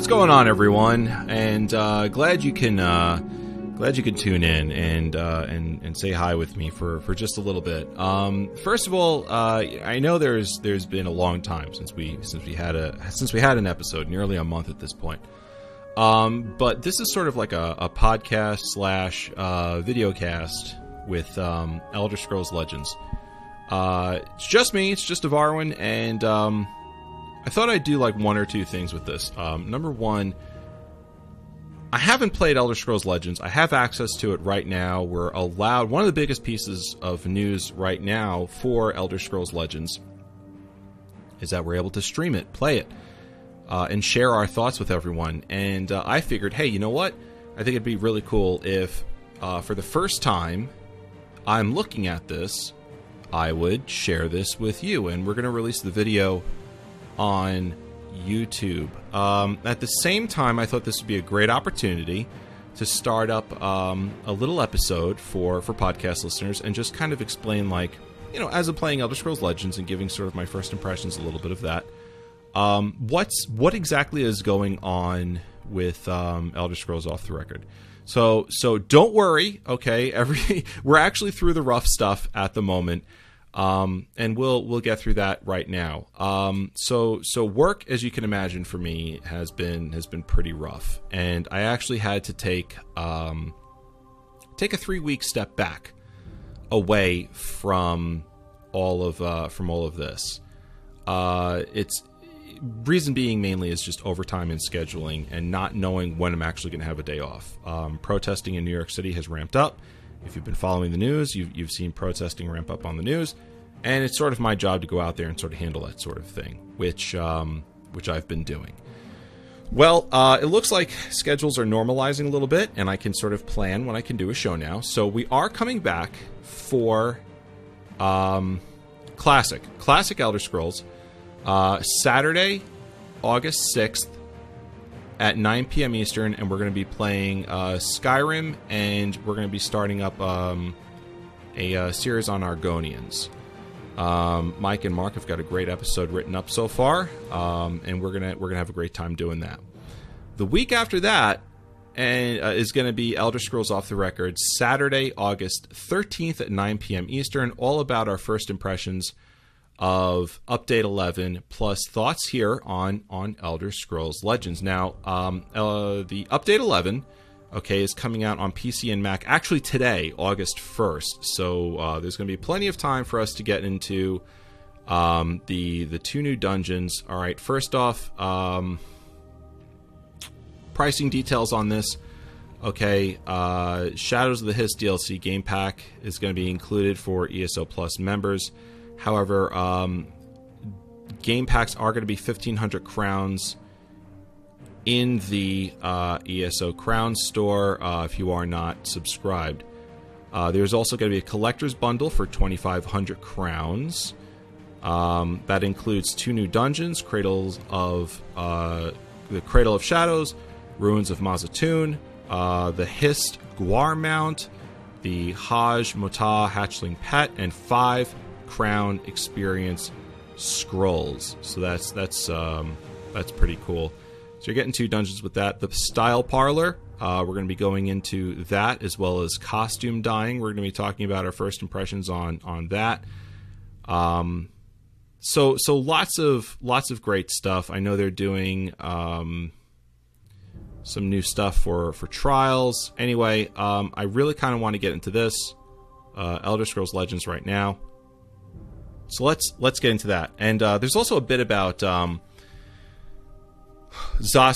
what's going on, everyone? And uh, glad you can uh, glad you can tune in and uh, and and say hi with me for, for just a little bit. Um, first of all, uh, I know there's there's been a long time since we since we had a since we had an episode, nearly a month at this point. Um, but this is sort of like a, a podcast slash uh, video cast with um, Elder Scrolls Legends. Uh, it's just me. It's just Avarwin, and um, I thought I'd do like one or two things with this. Um, number one, I haven't played Elder Scrolls Legends. I have access to it right now. We're allowed one of the biggest pieces of news right now for Elder Scrolls Legends is that we're able to stream it, play it, uh, and share our thoughts with everyone. And uh, I figured, hey, you know what? I think it'd be really cool if, uh, for the first time, I'm looking at this, I would share this with you. And we're going to release the video on YouTube. Um, at the same time, I thought this would be a great opportunity to start up um, a little episode for for podcast listeners and just kind of explain, like, you know, as I'm playing Elder Scrolls Legends and giving sort of my first impressions, a little bit of that. Um, what's what exactly is going on with um, Elder Scrolls Off the Record? So so don't worry, okay. Every we're actually through the rough stuff at the moment. Um, and we'll we'll get through that right now. Um, so so work, as you can imagine, for me has been has been pretty rough, and I actually had to take um, take a three week step back away from all of uh, from all of this. Uh, it's reason being mainly is just overtime and scheduling, and not knowing when I'm actually going to have a day off. Um, protesting in New York City has ramped up if you've been following the news, you've, you've seen protesting ramp up on the news, and it's sort of my job to go out there and sort of handle that sort of thing, which um, which I've been doing. Well, uh, it looks like schedules are normalizing a little bit, and I can sort of plan when I can do a show now. So we are coming back for um, classic, classic Elder Scrolls, uh, Saturday, August sixth at 9 p.m. Eastern, and we're going to be playing uh, Skyrim, and we're going to be starting up um, a uh, series on Argonians. Um, Mike and Mark have got a great episode written up so far, um, and we're gonna we're gonna have a great time doing that. The week after that, and uh, is going to be Elder Scrolls Off the Record, Saturday, August 13th at 9 p.m. Eastern. All about our first impressions of Update 11 plus thoughts here on on Elder Scrolls Legends. Now, um, uh, the Update 11, okay, is coming out on PC and Mac actually today, August 1st. So uh, there's going to be plenty of time for us to get into um, the the two new dungeons. All right, first off, um, pricing details on this. Okay, uh, Shadows of the Hist DLC game pack is going to be included for ESO Plus members. However, um, game packs are going to be 1500 crowns in the uh, ESO Crown store uh, if you are not subscribed. Uh, there's also going to be a collector's bundle for 2500 crowns. Um, that includes two new dungeons: Cradles of uh, the Cradle of Shadows, Ruins of Mazzatun, uh, the Hist Guar Mount, the Haj Mota Hatchling Pet, and five crown experience scrolls. So that's that's um, that's pretty cool. So you're getting two dungeons with that. The style parlor, uh, we're going to be going into that as well as costume dyeing. We're going to be talking about our first impressions on on that. Um, so so lots of lots of great stuff. I know they're doing um, some new stuff for for trials. Anyway, um, I really kind of want to get into this uh, Elder Scrolls Legends right now. So let's let's get into that. And uh, there's also a bit about um,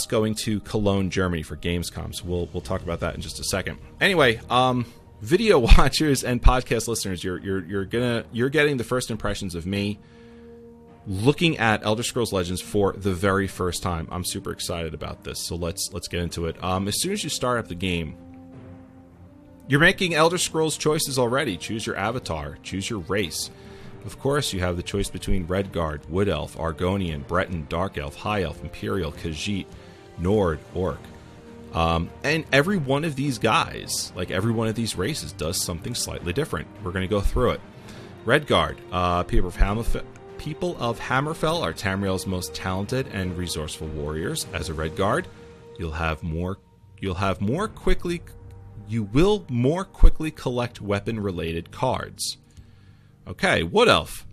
going to Cologne, Germany for Gamescom. So we'll we'll talk about that in just a second. Anyway, um, video watchers and podcast listeners, you're you're you're gonna you're getting the first impressions of me looking at Elder Scrolls Legends for the very first time. I'm super excited about this. So let's let's get into it. Um, as soon as you start up the game, you're making Elder Scrolls choices already. Choose your avatar, choose your race. Of course, you have the choice between Redguard, Wood Elf, Argonian, Breton, Dark Elf, High Elf, Imperial, Khajiit, Nord, Orc. Um, and every one of these guys, like every one of these races, does something slightly different. We're going to go through it. Redguard, uh, people, of people of Hammerfell are Tamriel's most talented and resourceful warriors. As a Redguard, you'll have more you'll have more quickly you will more quickly collect weapon related cards. Okay, Wood Elf.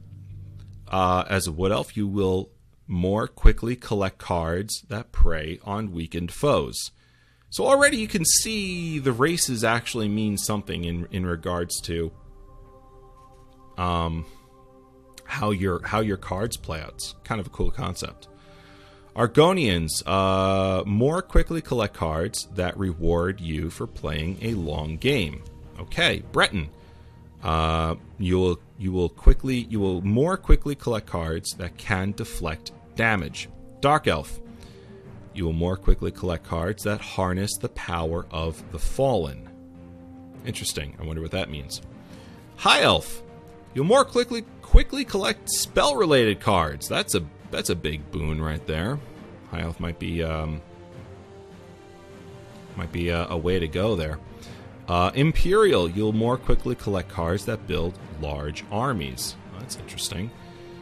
Uh, as a Wood Elf, you will more quickly collect cards that prey on weakened foes. So already you can see the races actually mean something in in regards to um how your how your cards play out. It's kind of a cool concept. Argonians uh, more quickly collect cards that reward you for playing a long game. Okay, Breton, uh, you will you will quickly you will more quickly collect cards that can deflect damage. Dark Elf, you will more quickly collect cards that harness the power of the fallen. Interesting. I wonder what that means. High Elf, you'll more quickly quickly collect spell related cards. That's a that's a big boon right there. High Elf might be um, might be a, a way to go there. Uh, Imperial, you'll more quickly collect cards that build large armies. that's interesting.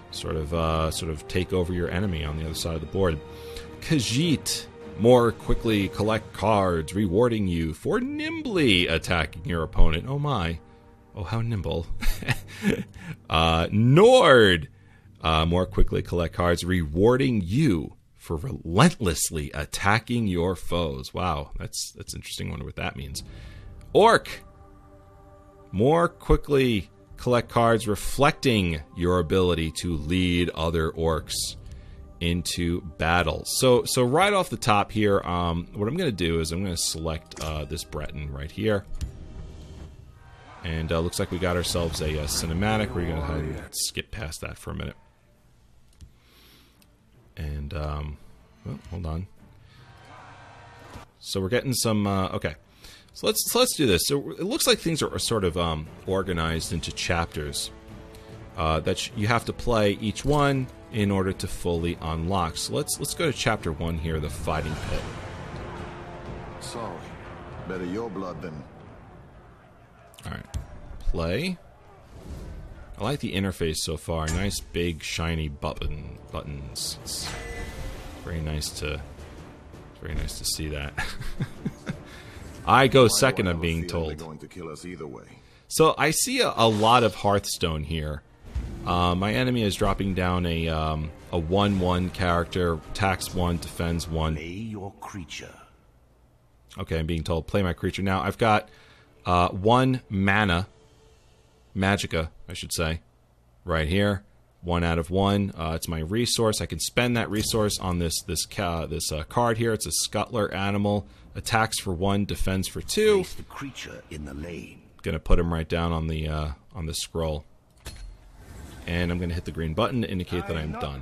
Sort of, uh, sort of take over your enemy on the other side of the board. Khajiit, more quickly collect cards, rewarding you for nimbly attacking your opponent. Oh my. Oh, how nimble. uh, Nord, uh, more quickly collect cards, rewarding you for relentlessly attacking your foes. Wow, that's that's interesting. I wonder what that means. Orc, more quickly collect cards reflecting your ability to lead other orcs into battle. So so right off the top here, um, what I'm going to do is I'm going to select uh, this Breton right here. And uh, looks like we got ourselves a, a cinematic. We're going to skip past that for a minute. And, um, well, hold on. So we're getting some, uh, okay. So let's, so let's do this. So it looks like things are, sort of um, organized into chapters uh, that you have to play each one in order to fully unlock. So let's let's go to chapter one here, the fighting pit. Sorry, better your blood than all right. Play. I like the interface so far. Nice big shiny button buttons. It's very nice to very nice to see that. I go second, I'm being told. To so I see a, a, lot of Hearthstone here. Uh, my enemy is dropping down a um, a one-one character, attacks one, defends one. Play your creature. Okay, I'm being told play my creature. Now I've got uh, one mana, magicka, I should say, right here. One out of one. Uh, it's my resource. I can spend that resource on this this ca- this uh, card here. It's a Scuttler animal. Attacks for one, defends for two. Place the creature in the lane. Gonna put him right down on the uh, on the scroll. And I'm gonna hit the green button to indicate that I'm done.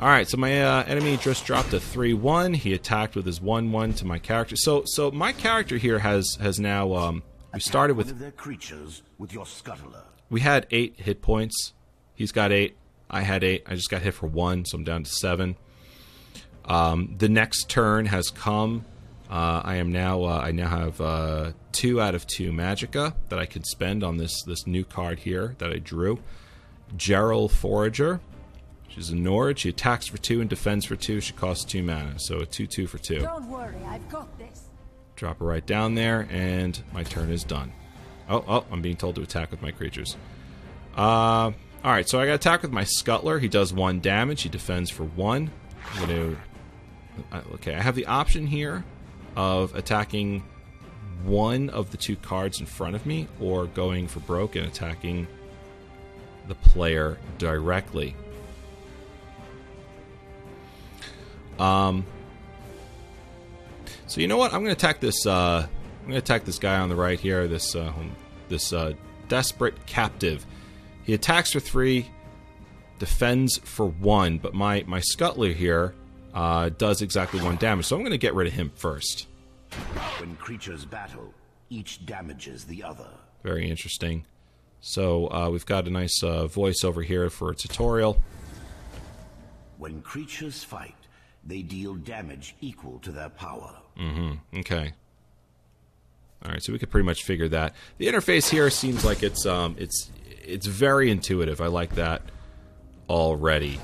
Alright, so my uh, enemy just dropped a 3-1. He attacked with his 1-1 to my character. So so my character here has has now um we started with with your scuttler. We had 8 hit points. He's got 8. I had 8. I just got hit for 1, so I'm down to 7. Um, the next turn has come. Uh, I am now uh, I now have uh, two out of two Magicka that I can spend on this this new card here that I drew. Jeralt Forager. She's a Nord. She attacks for two and defends for two. She costs two mana, so a two-two for two. Don't worry, I've got this. Drop her right down there, and my turn is done. Oh, oh, I'm being told to attack with my creatures. Uh, all right, so I got attack with my Scuttler. He does one damage. He defends for one. I'm going to. Uh, okay, I have the option here of attacking one of the two cards in front of me, or going for broke and attacking the player directly. Um. So you know what? I'm going to attack this. Uh, I'm going to attack this guy on the right here. This uh, this uh, desperate captive. He attacks for three, defends for one, but my my Scuttler here uh, does exactly one damage. So I'm going to get rid of him first. When creatures battle, each damages the other. Very interesting. So uh, we've got a nice uh, voice over here for a tutorial. When creatures fight, they deal damage equal to their power. Mm-hmm. Okay. All right, so we could pretty much figure that. The interface here seems like it's um, it's it's very intuitive. I like that. already.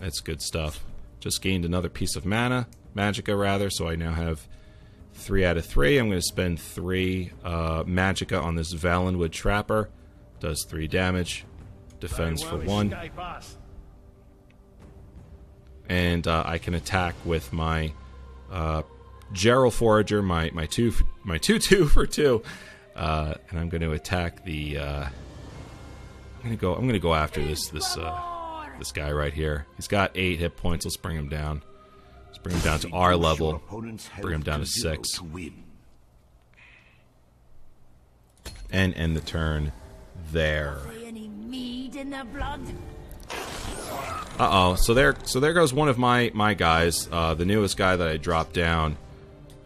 That's good stuff. Just gained another piece of mana, magicka rather, so I now have three out of three. I'm going to spend three uh, magicka on this Valenwood Trapper. Does three damage, defends for one, and uh, I can attack with my uh, Jeralt Forager, my my two my two two for two, uh, and I'm going to attack the. Uh, I'm going to go. I'm going to go after this this uh, this guy right here. He's got eight hit points. Let's bring him down. Let's bring him down to our level. Bring him down to six. And end the turn there. Uh oh. So there, so there goes one of my my guys, uh, the newest guy that I dropped down.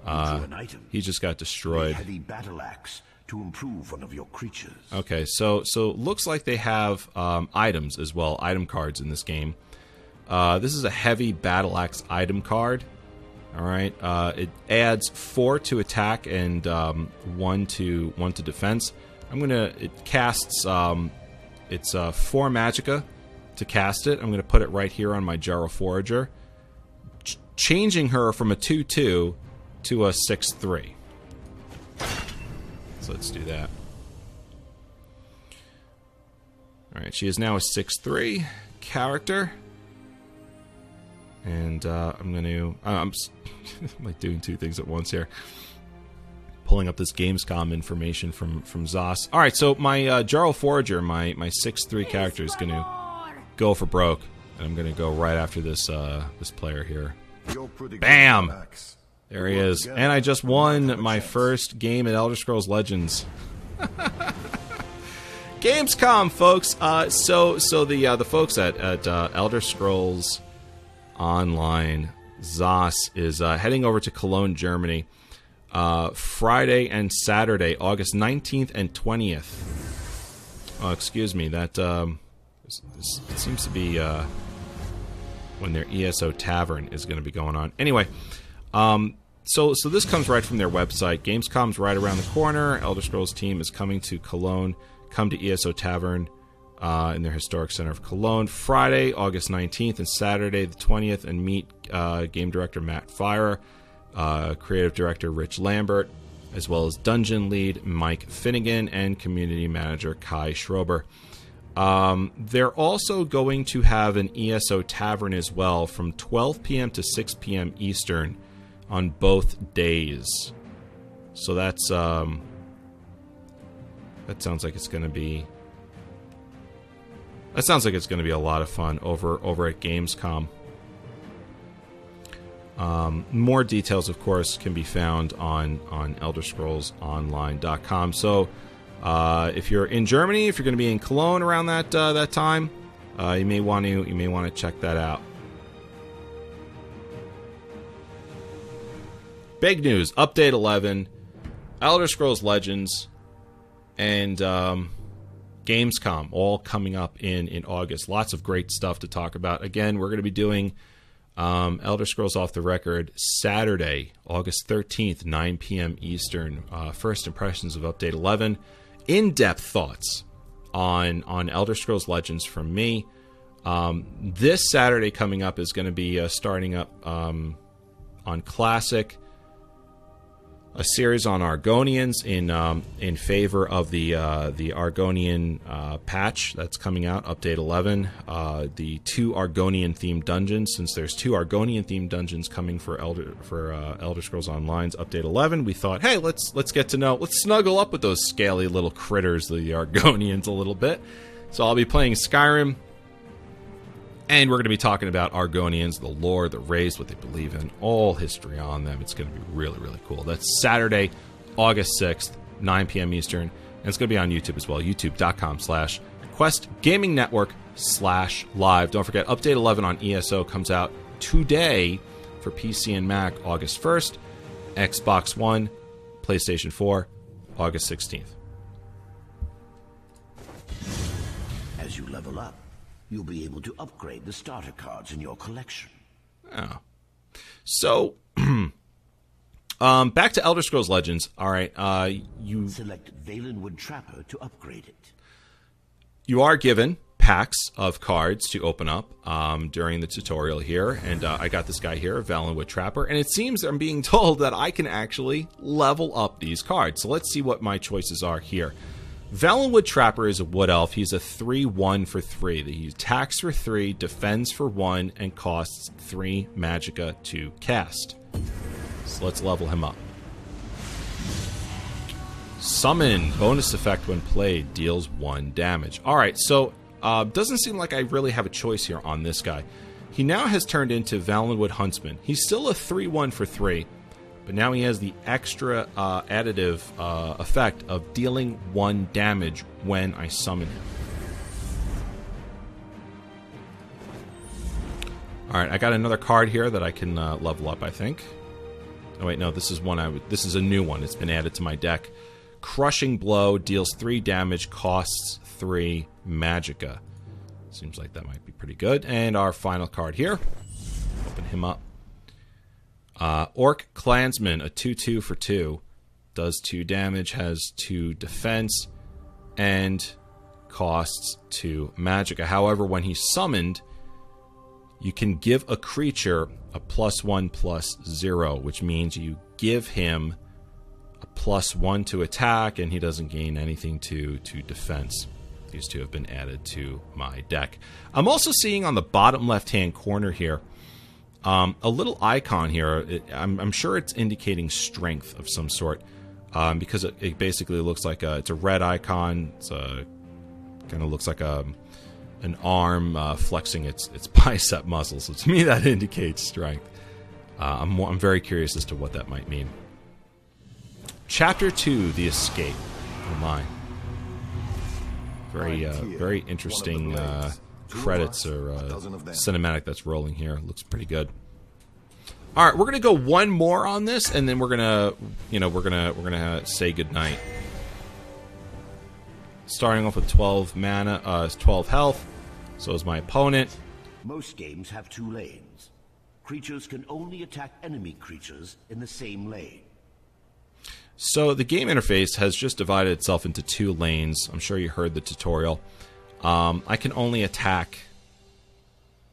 Uh, he just got destroyed. Heavy battle axe to improve one of your creatures. Okay, so so looks like they have um, items as well, item cards in this game. Uh, this is a heavy battle axe item card. All right, uh, it adds four to attack and um, one to one to defense. I'm gonna it casts um, it's uh, four magicka to cast it. I'm gonna put it right here on my Jeralt Forager, Ch- changing her from a two two to a six three. So let's do that. All right, she is now a six three character. And uh, I'm going to. I'm like doing two things at once here. Pulling up this Gamescom information from from Zos. All right, so my uh, Jeralt Forager, my my six three character, is going to go for broke, and I'm going to go right after this uh, this player here. Bam! There he is, and I just won my first game at Elder Scrolls Legends. Gamescom, folks. Uh, so so the uh, the folks at at uh, Elder Scrolls Online, Zos is uh, heading over to Cologne, Germany, uh, Friday and Saturday, August 19th and 20th. Oh, excuse me, that um, it seems to be uh, when their ESO Tavern is going to be going on. Anyway, um, so so this comes right from their website. Gamescom's right around the corner. Elder Scrolls team is coming to Cologne. Come to ESO Tavern uh, in their historic center of Cologne Friday, August 19th, and Saturday the 20th, and meet uh, game director Matt Firor, uh, creative director Rich Lambert, as well as dungeon lead Mike Finnegan and community manager Kai Schober. Um, they're also going to have an ESO tavern as well from 12 p.m. to 6 p.m. Eastern on both days. So that's um, that sounds like it's going to be that sounds like it's going to be a lot of fun over over at Gamescom. Um, more details, of course, can be found on on ElderScrollsOnline.com. So, uh, if you're in Germany, if you're going to be in Cologne around that uh, that time, uh, you may want to you may want to check that out. Big news: Update 11, Elder Scrolls Legends, and um, Gamescom, all coming up in in August. Lots of great stuff to talk about. Again, we're going to be doing um, Elder Scrolls Off the Record Saturday, August 13th, 9 p.m. Eastern. Uh, first impressions of Update 11. In depth thoughts on, on Elder Scrolls Legends from me. Um, this Saturday coming up is going to be uh, starting up um, on Classic a series on Argonians in um, in favor of the uh, the Argonian uh, patch that's coming out, update 11. Uh, the two Argonian themed dungeons, since there's two Argonian themed dungeons coming for Elder for uh, Elder Scrolls Online's update 11, we thought, hey, let's let's get to know, let's snuggle up with those scaly little critters, the Argonians, a little bit. So I'll be playing Skyrim and we're going to be talking about Argonians, the lore, the race, what they believe in, all history on them. It's going to be really, really cool. That's Saturday, August 6th, 9 p.m. Eastern. And it's going to be on YouTube as well, youtube.com slash Quest Gaming Network slash live. Don't forget, Update 11 on ESO comes out today for PC and Mac August 1st, Xbox One, PlayStation 4, August 16th. As you level up, you'll be able to upgrade the starter cards in your collection. Oh. So, um, back to Elder Scrolls Legends. All right, uh, you Select Valenwood Trapper to upgrade it. you are given packs of cards to open up um, during the tutorial here, and uh, I got this guy here, Valenwood Trapper, and it seems I'm being told that I can actually level up these cards. So let's see what my choices are here. Valenwood Trapper is a Wood Elf. He's a 3 1 for 3. He attacks for 3, defends for 1, and costs 3 Magicka to cast. So let's level him up. Summon. Bonus effect when played. Deals 1 damage. Alright, so uh, doesn't seem like I really have a choice here on this guy. He now has turned into Valenwood Huntsman. He's still a 3 1 for 3 but now he has the extra uh, additive uh, effect of dealing one damage when I summon him. All right, I got another card here that I can uh, level up. I think. Oh wait, no, this is one I. This is a new one. It's been added to my deck. Crushing blow deals three damage, costs three magicka. Seems like that might be pretty good. And our final card here. Open him up. Uh, Orc Clansman, a 2 2 for 2, does 2 damage, has 2 defense, and costs 2 magicka. However, when he's summoned, you can give a creature a plus 1 plus 0, which means you give him a plus 1 to attack, and he doesn't gain anything to, to defense. These two have been added to my deck. I'm also seeing on the bottom left hand corner here um, a little icon here, it, I'm, I'm, sure it's indicating strength of some sort um, because it, it, basically looks like a, it's a red icon. It's a kind of looks like a an arm uh, flexing its its bicep muscles. So to me, that indicates strength. Uh, I'm I'm very curious as to what that might mean. Chapter two: The Escape. Oh my! Very uh, very interesting uh, credits or uh, cinematic that's rolling here. Looks pretty good. All right, we're gonna go one more on this, and then we're gonna, you know, we're gonna we're gonna say goodnight. Starting off with 12 mana, uh, 12 health. So is my opponent. Most games have two lanes. Creatures can only attack enemy creatures in the same lane. So the game interface has just divided itself into two lanes. I'm sure you heard the tutorial. Um, I can only attack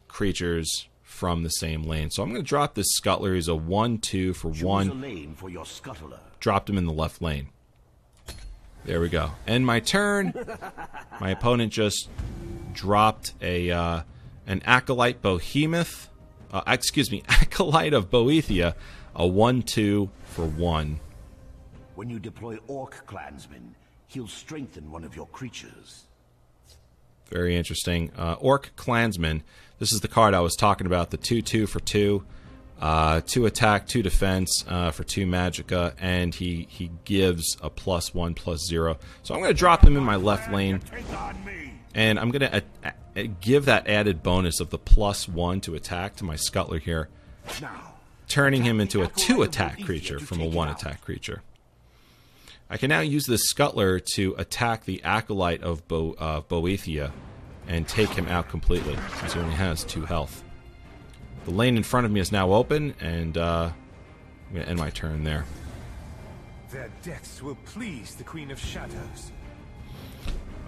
creatures from the same lane. So I'm going to drop this Scuttler. He's a 1-2 for Choose 1. lane for. Dropped him in the left lane. There we go. End my turn. my opponent just dropped a uh, an Acolyte Behemoth. Uh, excuse me, Acolyte of Boethiah. A 1-2 for 1. When you deploy Orc Clansmen, he'll strengthen one of your creatures. Very interesting. Uh, Orc Clansman. This is the card I was talking about. The 2 2 for 2. Uh, 2 attack, 2 defense uh, for 2 magicka, and he, he gives a plus 1, plus 0. So I'm going to drop him in my left lane. And I'm going to give that added bonus of the plus 1 to attack to my Scuttler here. Turning him into a 2 attack creature from a 1 attack creature. I can now use this Scuttler to attack the Acolyte of Bo uh, Boethiah and take him out completely, since he only has two health. The lane in front of me is now open, and uh, I'm going to end my turn there. Their deaths will please the Queen of Shadows.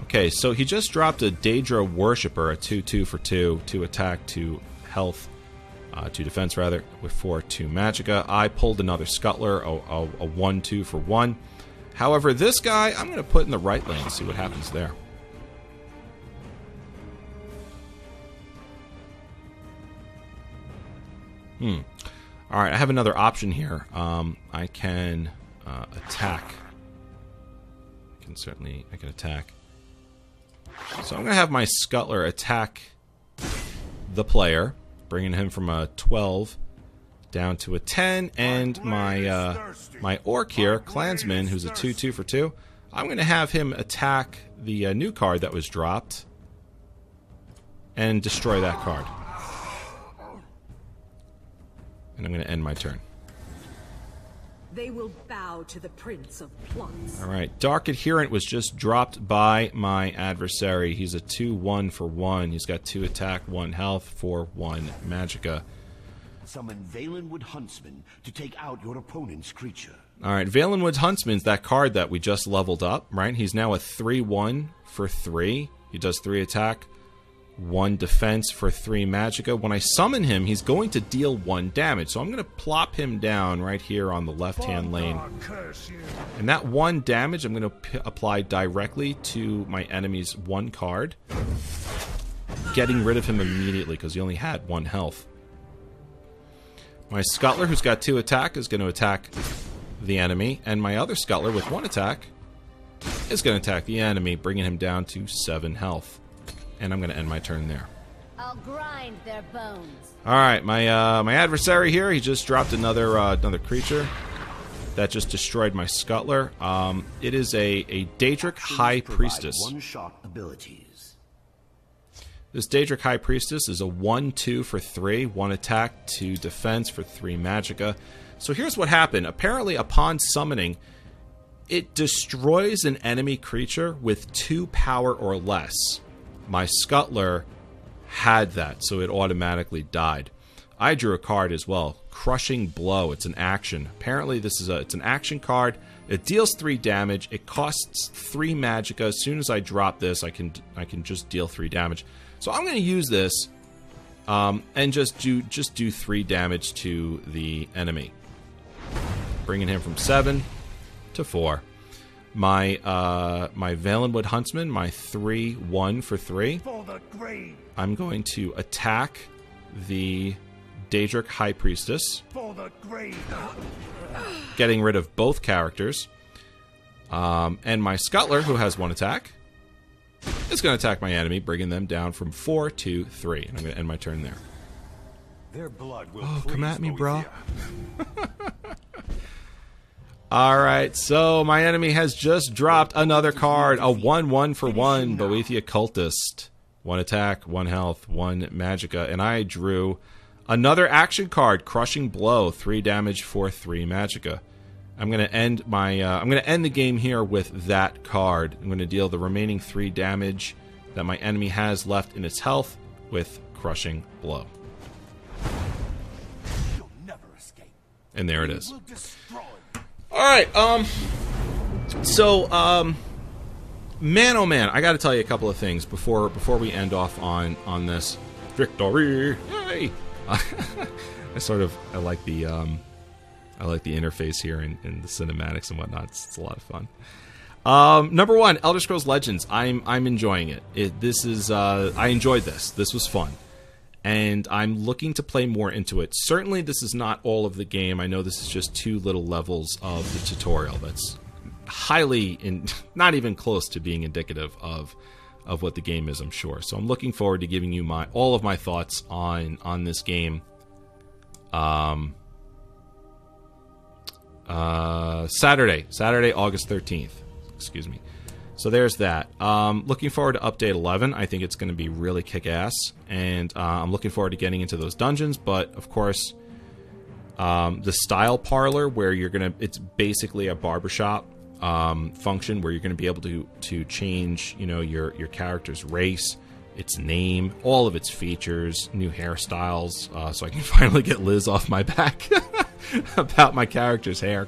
Okay, so he just dropped a Daedra Worshipper, a 2-2 for 2, 2 attack, 2 health, uh, 2 defense rather, with 4 2 Magicka. I pulled another Scuttler, a 1-2 for 1. However, this guy, I'm going to put in the right lane, and see what happens there. Hmm. All right, I have another option here. Um, I can uh, attack. I can certainly, I can attack. So I'm going to have my Scuttler attack the player, bringing him from a 12 down to a 10, and my uh, my orc here, Clansman, who's a 2 2 for 2, I'm going to have him attack the uh, new card that was dropped and destroy that card. And I'm going to end my turn. They will bow to the Prince of Plots. All right. Dark Adherent was just dropped by my adversary. He's a 2 1 for 1. He's got 2 attack, 1 health, 4 1 magicka. Summon Valenwood Huntsman to take out your opponent's creature. All right, Valenwood Huntsman's that card that we just leveled up, right? He's now a 3 1 for 3. He does 3 attack, one defense for three magicka. When I summon him, he's going to deal one damage. So I'm going to plop him down right here on the left hand lane. And that one damage I'm going to p- apply directly to my enemy's one card, getting rid of him immediately because he only had one health. My Scuttler, who's got two attack, is going to attack the enemy, and my other Scuttler with one attack is going to attack the enemy, bringing him down to seven health. And I'm going to end my turn there. I'll grind their bones. All right, my uh, my adversary here, he just dropped another uh, another creature that just destroyed my Scuttler. Um, it is a a Daedric High Priestess. One-shot abilities. This Daedric High Priestess is a 1 2 for 3, 1 attack, 2 defense for 3 magicka. So here's what happened. Apparently, upon summoning, it destroys an enemy creature with 2 power or less. My Scuttler had that, so it automatically died. I drew a card as well. Crushing Blow. It's an action. Apparently, this is a it's an action card. It deals three damage. It costs three magicka. As soon as I drop this, I can I can just deal three damage. So I'm going to use this um, and just do just do three damage to the enemy, bringing him from seven to four. My uh, my Valenwood Huntsman, my three one for three. For the! I'm going to attack the Daedric High Priestess, For the getting rid of both characters. Um, and my Scuttler, who has one attack, is going to attack my enemy, bringing them down from four to three. And I'm going to end my turn there. Their blood will Oh, come at me, bro. All right, so my enemy has just dropped another card, a one-one for one, Boethiah Cultist. One attack, one health, one magicka, and I drew another action card, Crushing Blow, three damage for three magicka. I'm gonna end my, uh, I'm gonna end the game here with that card. I'm gonna deal the remaining three damage that my enemy has left in its health with Crushing Blow, You'll never escape. and there it is. All right. Um. So, um, man, oh man, I got to tell you a couple of things before before we end off on on this victory. Yay! I sort of I like the um, I like the interface here and, and the cinematics and whatnot. It's, it's a lot of fun. Um, number one, Elder Scrolls Legends. I'm I'm enjoying it. it this is uh, I enjoyed this. This was fun and I'm looking to play more into it. Certainly, this is not all of the game. I know this is just two little levels of the tutorial. That's highly, in, not even close to being indicative of of what the game is. I'm sure. So I'm looking forward to giving you my all of my thoughts on on this game. Um. Uh, Saturday, Saturday, August 13th. Excuse me. So there's that. Um, looking forward to update 11. I think it's going to be really kick ass. And uh, I'm looking forward to getting into those dungeons. But of course, um, the style parlor, where you're going to, it's basically a barbershop um, function where you're going to be able to, to change, you know, your, your character's race, its name, all of its features, new hairstyles. Uh, so I can finally get Liz off my back about my character's hair.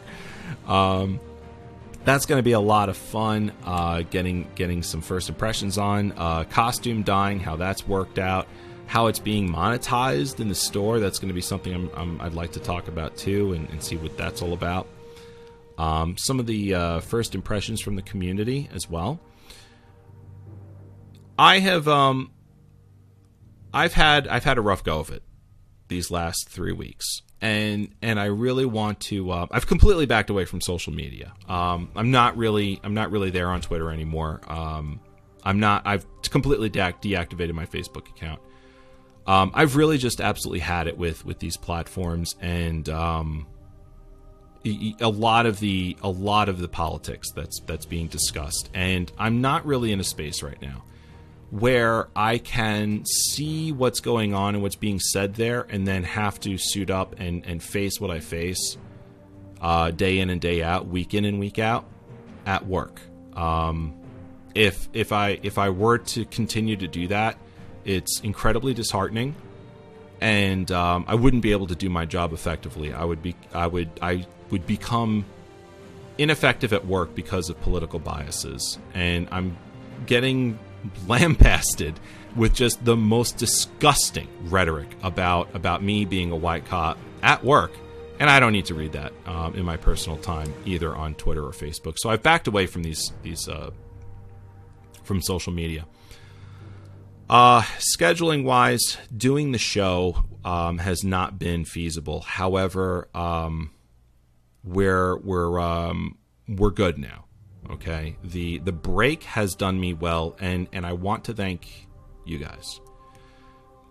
Um, that's going to be a lot of fun. Uh, getting getting some first impressions on uh, costume dyeing, how that's worked out, how it's being monetized in the store. That's going to be something I'm, I'd like to talk about too, and, and see what that's all about. Um, some of the uh, first impressions from the community as well. I have um, I've had I've had a rough go of it these last three weeks, and and I really want to. Uh, I've completely backed away from social media. Um, I'm not really I'm not really there on Twitter anymore. Um, I'm not. I've completely de- deactivated my Facebook account. Um, I've really just absolutely had it with with these platforms and um, a lot of the a lot of the politics that's that's being discussed, and I'm not really in a space right now where I can see what's going on and what's being said there, and then have to suit up and, and face what I face uh, day in and day out, week in and week out at work. Um, if if I if I were to continue to do that, it's incredibly disheartening, and um, I wouldn't be able to do my job effectively. I would be I would I would become ineffective at work because of political biases, and I'm getting lambasted with just the most disgusting rhetoric about about me being a white cop at work. And I don't need to read that um, in my personal time either on Twitter or Facebook. So I've backed away from these these uh, from social media. Uh, scheduling wise, doing the show um, has not been feasible. However, um, we're we're um, we're good now. Okay, the the break has done me well, and and I want to thank you guys.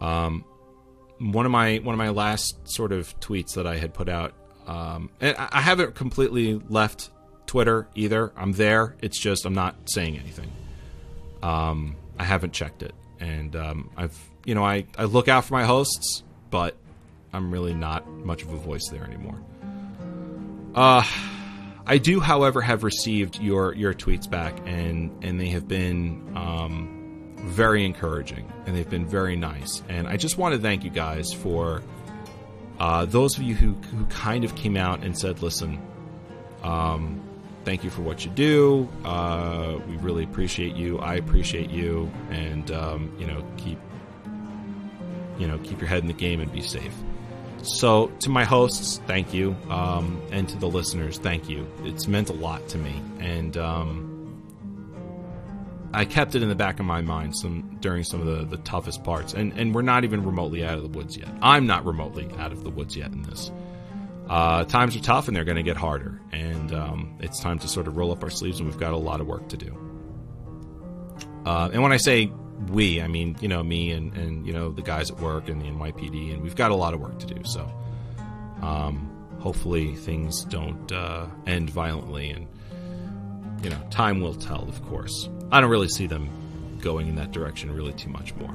Um, one of my one of my last sort of tweets that I had put out, um, and I haven't completely left Twitter either. I'm there. It's just I'm not saying anything. Um, I haven't checked it, and um, I've you know I I look out for my hosts, but I'm really not much of a voice there anymore. Uh, I do, however, have received your your tweets back, and and they have been um, very encouraging, and they've been very nice. And I just want to thank you guys for uh, those of you who who kind of came out and said, "Listen, um, thank you for what you do. Uh, we really appreciate you. I appreciate you, and um, you know, keep you know, keep your head in the game and be safe." So, to my hosts, thank you, um, and to the listeners, thank you. It's meant a lot to me, and um, I kept it in the back of my mind some during some of the, the toughest parts. And and we're not even remotely out of the woods yet. I'm not remotely out of the woods yet in this. Uh, times are tough, and they're going to get harder, and um, it's time to sort of roll up our sleeves, and we've got a lot of work to do. Uh, and when I say we, I mean, you know, me and, and, you know, the guys at work and the NYPD, and we've got a lot of work to do. So, um, hopefully things don't, uh, end violently and, you know, time will tell, of course. I don't really see them going in that direction really too much more.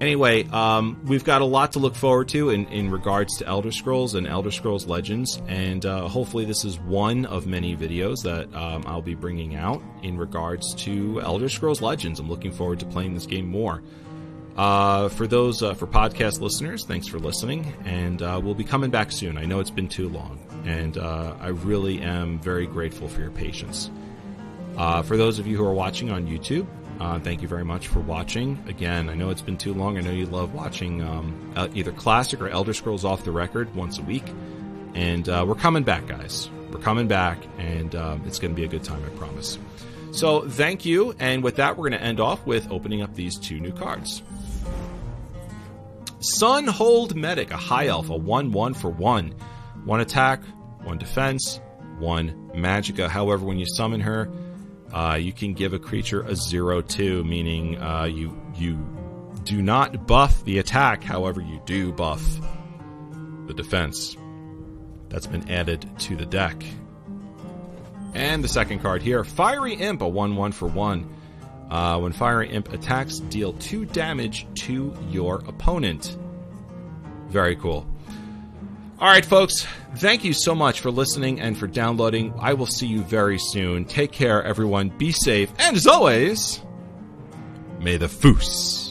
Anyway, um, we've got a lot to look forward to in, in regards to Elder Scrolls and Elder Scrolls Legends, and uh, hopefully, this is one of many videos that um, I'll be bringing out in regards to Elder Scrolls Legends. I'm looking forward to playing this game more. Uh, for those uh, for podcast listeners, thanks for listening, and uh, we'll be coming back soon. I know it's been too long, and uh, I really am very grateful for your patience. Uh, for those of you who are watching on YouTube, uh, thank you very much for watching. Again, I know it's been too long. I know you love watching um, uh, either classic or Elder Scrolls off the record once a week. And uh, we're coming back, guys. We're coming back, and um, it's going to be a good time, I promise. So, thank you. And with that, we're going to end off with opening up these two new cards. Sunhold Medic, a high elf, a 1 1 for 1. One attack, one defense, one magicka. However, when you summon her, uh, you can give a creature a zero two, meaning uh, you you do not buff the attack. However, you do buff the defense. That's been added to the deck. And the second card here, Fiery Imp, a one one for one. Uh, when Fiery Imp attacks, deal two damage to your opponent. Very cool. All right, folks, thank you so much for listening and for downloading. I will see you very soon. Take care, everyone. Be safe. And as always, may the Foos